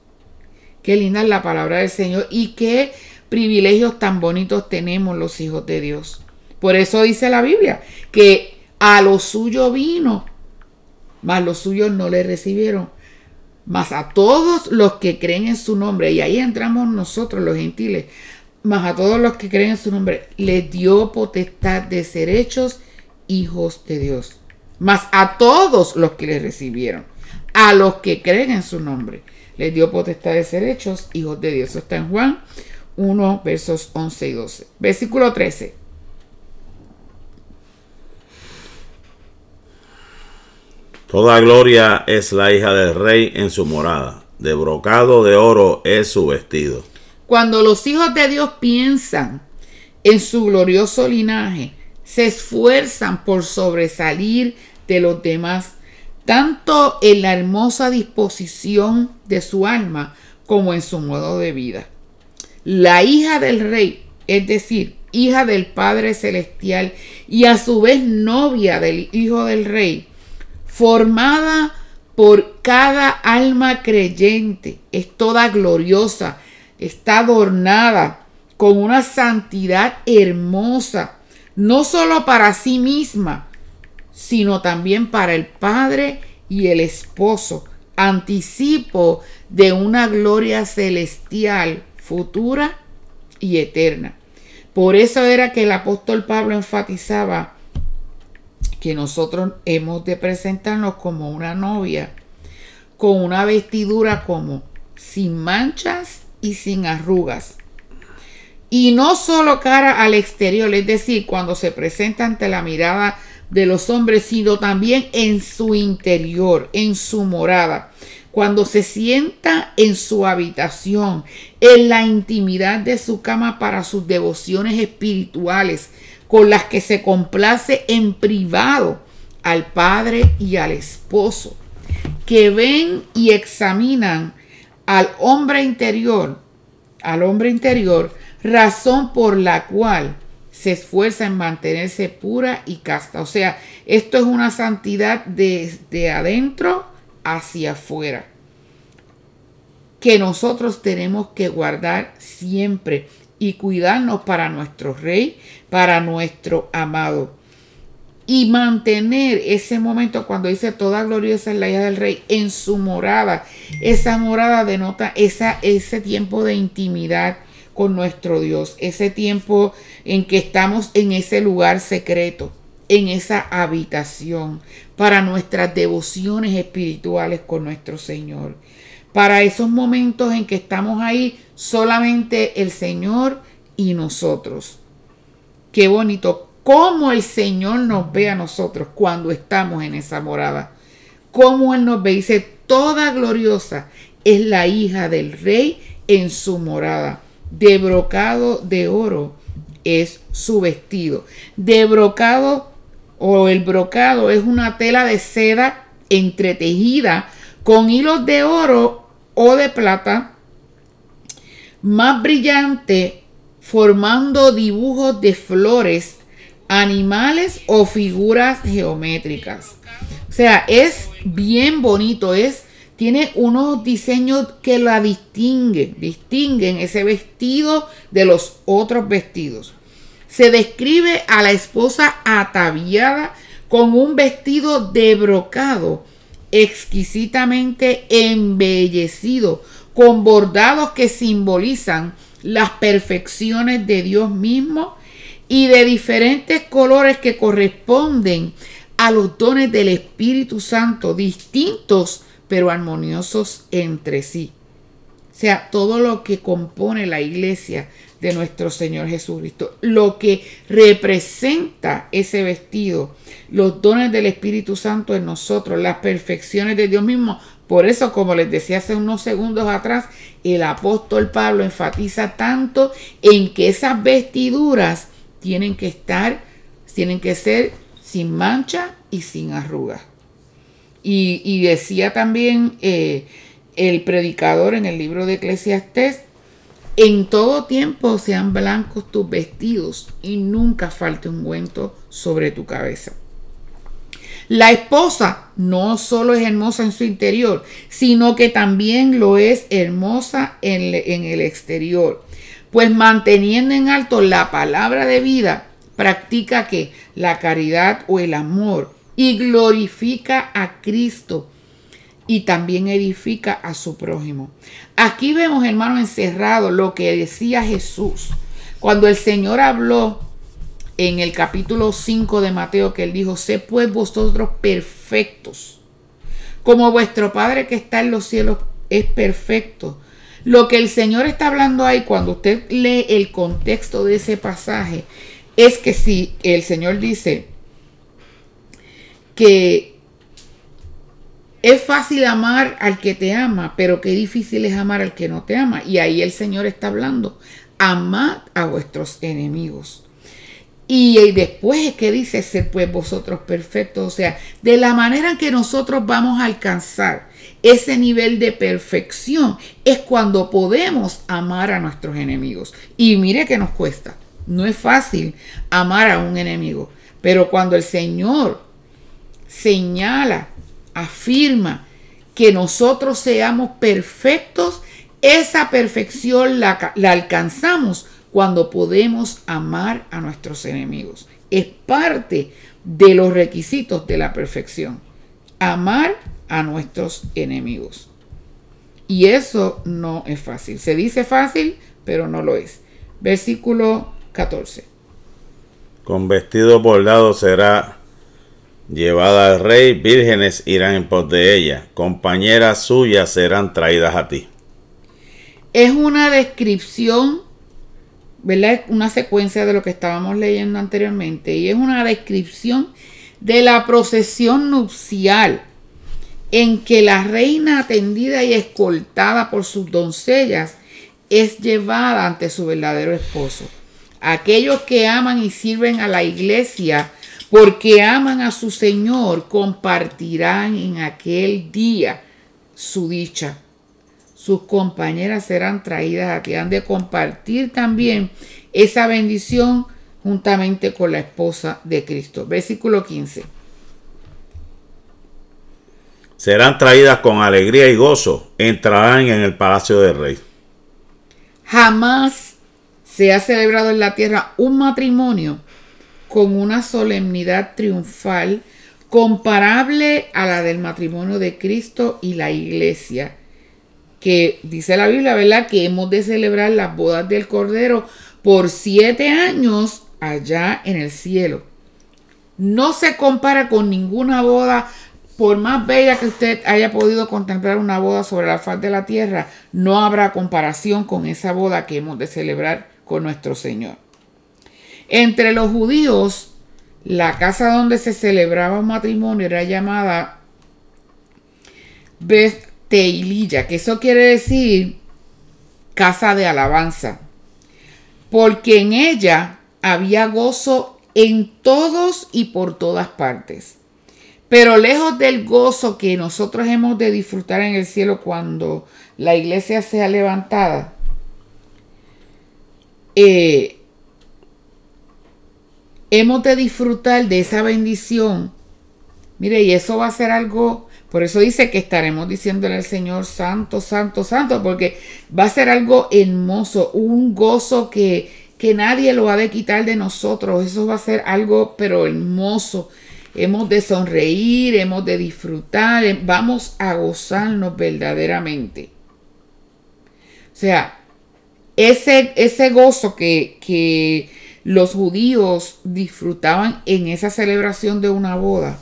Qué linda es la palabra del Señor y qué privilegios tan bonitos tenemos los hijos de Dios. Por eso dice la Biblia que a lo suyo vino, mas los suyos no le recibieron. Mas a todos los que creen en su nombre, y ahí entramos nosotros los gentiles, mas a todos los que creen en su nombre, les dio potestad de ser hechos hijos de Dios. Mas a todos los que le recibieron, a los que creen en su nombre, les dio potestad de ser hechos hijos de Dios. Eso está en Juan 1, versos 11 y 12. Versículo 13. Toda gloria es la hija del rey en su morada. De brocado de oro es su vestido. Cuando los hijos de Dios piensan en su glorioso linaje, se esfuerzan por sobresalir de los demás tanto en la hermosa disposición de su alma como en su modo de vida. La hija del rey, es decir, hija del Padre Celestial y a su vez novia del Hijo del Rey, formada por cada alma creyente, es toda gloriosa, está adornada con una santidad hermosa, no solo para sí misma, sino también para el Padre y el esposo, anticipo de una gloria celestial futura y eterna. Por eso era que el apóstol Pablo enfatizaba que nosotros hemos de presentarnos como una novia, con una vestidura como sin manchas y sin arrugas. Y no solo cara al exterior, es decir, cuando se presenta ante la mirada de los hombres, sino también en su interior, en su morada. Cuando se sienta en su habitación, en la intimidad de su cama para sus devociones espirituales, con las que se complace en privado al padre y al esposo, que ven y examinan al hombre interior, al hombre interior, razón por la cual se esfuerza en mantenerse pura y casta. O sea, esto es una santidad desde adentro hacia afuera que nosotros tenemos que guardar siempre y cuidarnos para nuestro rey, para nuestro amado. Y mantener ese momento cuando dice toda gloriosa es la hija del rey en su morada. Esa morada denota esa, ese tiempo de intimidad con nuestro Dios, ese tiempo en que estamos en ese lugar secreto, en esa habitación, para nuestras devociones espirituales con nuestro Señor. Para esos momentos en que estamos ahí solamente el Señor y nosotros. Qué bonito cómo el Señor nos ve a nosotros cuando estamos en esa morada. Cómo Él nos ve. Dice, toda gloriosa es la hija del rey en su morada, de brocado de oro es su vestido. De brocado o el brocado es una tela de seda entretejida con hilos de oro o de plata más brillante formando dibujos de flores, animales o figuras geométricas. O sea, es bien bonito, es tiene unos diseños que la distinguen, distinguen ese vestido de los otros vestidos. Se describe a la esposa ataviada con un vestido de brocado exquisitamente embellecido, con bordados que simbolizan las perfecciones de Dios mismo y de diferentes colores que corresponden a los dones del Espíritu Santo, distintos pero armoniosos entre sí. O sea, todo lo que compone la iglesia de nuestro Señor Jesucristo, lo que representa ese vestido, los dones del Espíritu Santo en nosotros, las perfecciones de Dios mismo. Por eso, como les decía hace unos segundos atrás, el apóstol Pablo enfatiza tanto en que esas vestiduras tienen que estar, tienen que ser sin mancha y sin arrugas. Y, decía también eh, el predicador en el libro de Eclesiastés, en todo tiempo sean blancos tus vestidos y nunca falte un ungüento sobre tu cabeza. La esposa no solo es hermosa en su interior, sino que también lo es hermosa en, el exterior. Pues manteniendo en alto la palabra de vida, practica que la caridad o el amor y glorifica a Cristo y también edifica a su prójimo. Aquí vemos, hermano, encerrado lo que decía Jesús. Cuando el Señor habló en el capítulo 5 de Mateo, que él dijo, sé pues vosotros perfectos, como vuestro Padre que está en los cielos es perfecto. Lo que el Señor está hablando ahí, cuando usted lee el contexto de ese pasaje, es que si el Señor dice, que es fácil amar al que te ama, pero qué difícil es amar al que no te ama. Y ahí el Señor está hablando, amad a vuestros enemigos. Y, después es que dice, ser pues vosotros perfectos. O sea, de la manera en que nosotros vamos a alcanzar ese nivel de perfección es cuando podemos amar a nuestros enemigos. Y mire que nos cuesta. No es fácil amar a un enemigo. Pero cuando el Señor señala, afirma que nosotros seamos perfectos, esa perfección la, alcanzamos cuando podemos amar a nuestros enemigos. Es parte de los requisitos de la perfección. Amar a nuestros enemigos. Y eso no es fácil. Se dice fácil, pero no lo es. Versículo 14. Con vestido bordado será Llevada al rey, vírgenes irán en pos de ella, compañeras suyas serán traídas a ti. Es una descripción, ¿verdad? Una secuencia de lo que estábamos leyendo anteriormente y es una descripción de la procesión nupcial en que la reina atendida y escoltada por sus doncellas es llevada ante su verdadero esposo. Aquellos que aman y sirven a la iglesia porque aman a su Señor, compartirán en aquel día su dicha. Sus compañeras serán traídas a que han de compartir también esa bendición juntamente con la esposa de Cristo. Versículo 15. Serán traídas con alegría y gozo, entrarán en el palacio del rey. Jamás se ha celebrado en la tierra un matrimonio con una solemnidad triunfal comparable a la del matrimonio de Cristo y la iglesia, que dice la Biblia, ¿verdad? Que hemos de celebrar las bodas del Cordero por siete años allá en el cielo. No se compara con ninguna boda, por más bella que usted haya podido contemplar una boda sobre la faz de la tierra, no habrá comparación con esa boda que hemos de celebrar con nuestro Señor. Entre los judíos, la casa donde se celebraba un matrimonio era llamada Beth Teililla, que eso quiere decir casa de alabanza, porque en ella había gozo en todos y por todas partes. Pero lejos del gozo que nosotros hemos de disfrutar en el cielo cuando la iglesia sea levantada, eh, hemos de disfrutar de esa bendición. Mire, y eso va a ser algo, por eso dice que estaremos diciéndole al Señor, Santo, Santo, Santo, porque va a ser algo hermoso, un gozo que, que nadie lo ha de quitar de nosotros. Eso va a ser algo, pero hermoso. Hemos de sonreír, hemos de disfrutar, vamos a gozarnos verdaderamente. O sea, ese, ese gozo que, que los judíos disfrutaban en esa celebración de una boda,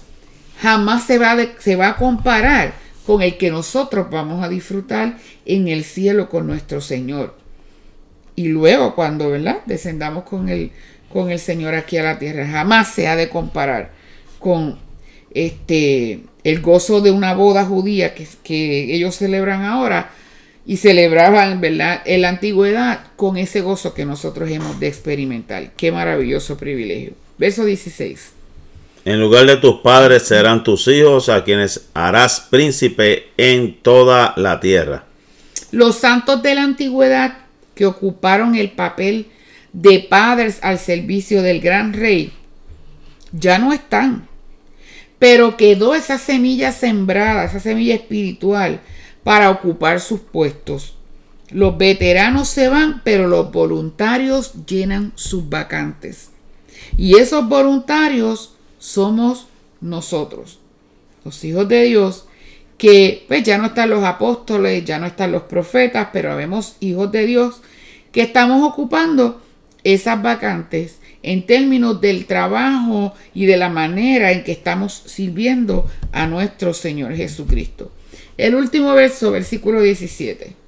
jamás se va, se va a comparar con el que nosotros vamos a disfrutar en el cielo con nuestro Señor. Y luego cuando, ¿verdad? Descendamos con el, con el Señor aquí a la tierra, jamás se ha de comparar con este el gozo de una boda judía que, que ellos celebran ahora y celebraban, ¿verdad?, en la antigüedad con ese gozo que nosotros hemos de experimentar. Qué maravilloso privilegio. Verso 16. En lugar de tus padres serán tus hijos, a quienes harás príncipe en toda la tierra. Los santos de la antigüedad que ocuparon el papel de padres al servicio del gran rey ya no están. Pero quedó esa semilla sembrada, esa semilla espiritual para ocupar sus puestos. Los veteranos se van, pero los voluntarios llenan sus vacantes. Y esos voluntarios somos nosotros, los hijos de Dios, que pues ya no están los apóstoles, ya no están los profetas, pero vemos hijos de Dios que estamos ocupando esas vacantes en términos del trabajo y de la manera en que estamos sirviendo a nuestro Señor Jesucristo. El último verso, versículo 17.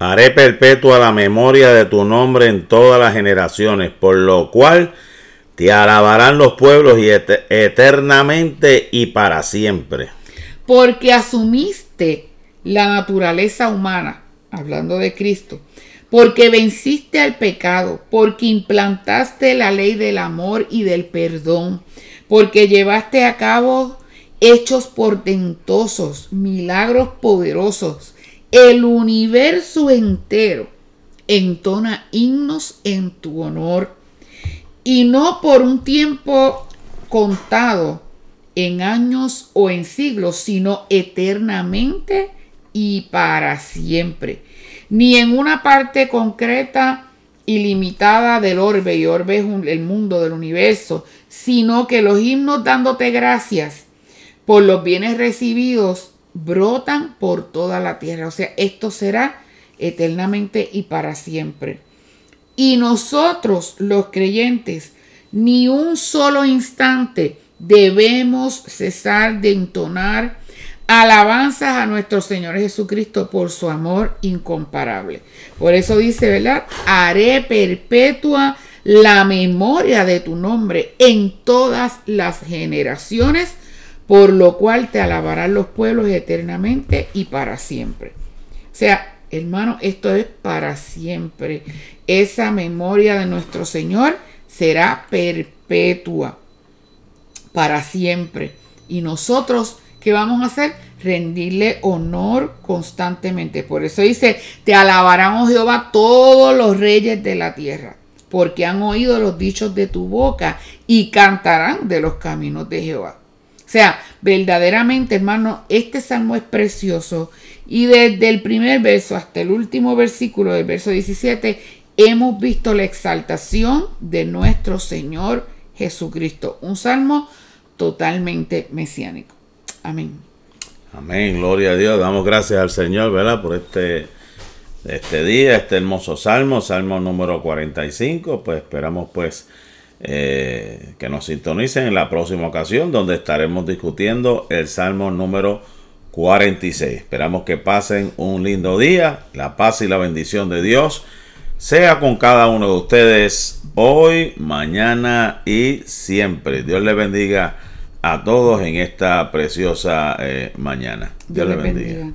Haré perpetua la memoria de tu nombre en todas las generaciones, por lo cual te alabarán los pueblos eternamente y para siempre. Porque asumiste la naturaleza humana, hablando de Cristo, porque venciste al pecado, porque implantaste la ley del amor y del perdón, porque llevaste a cabo hechos portentosos, milagros poderosos. El universo entero entona himnos en tu honor y no por un tiempo contado en años o en siglos, sino eternamente y para siempre. Ni en una parte concreta y limitada del orbe, y orbe es el mundo del universo, sino que los himnos dándote gracias por los bienes recibidos brotan por toda la tierra. O sea, esto será eternamente y para siempre. Y nosotros, los creyentes, ni un solo instante debemos cesar de entonar alabanzas a nuestro Señor Jesucristo por su amor incomparable. Por eso dice, ¿verdad? Haré perpetua la memoria de tu nombre en todas las generaciones por lo cual te alabarán los pueblos eternamente y para siempre. O sea, hermano, esto es para siempre. Esa memoria de nuestro Señor será perpetua para siempre. Y nosotros, ¿qué vamos a hacer? Rendirle honor constantemente. Por eso dice, te alabarán, oh Jehová, todos los reyes de la tierra, porque han oído los dichos de tu boca y cantarán de los caminos de Jehová. O sea, verdaderamente, hermano, este salmo es precioso. Y desde el primer verso hasta el último versículo del verso 17, hemos visto la exaltación de nuestro Señor Jesucristo. Un salmo totalmente mesiánico. Amén. Amén, gloria a Dios. Damos gracias al Señor, ¿verdad? Por este, este día, este hermoso salmo, salmo número 45. Pues esperamos pues eh, que nos sintonicen en la próxima ocasión donde estaremos discutiendo el Salmo número 46. Esperamos que pasen un lindo día, la paz y la bendición de Dios sea con cada uno de ustedes hoy, mañana y siempre. Dios les bendiga a todos en esta preciosa eh, mañana. Dios, les bendiga.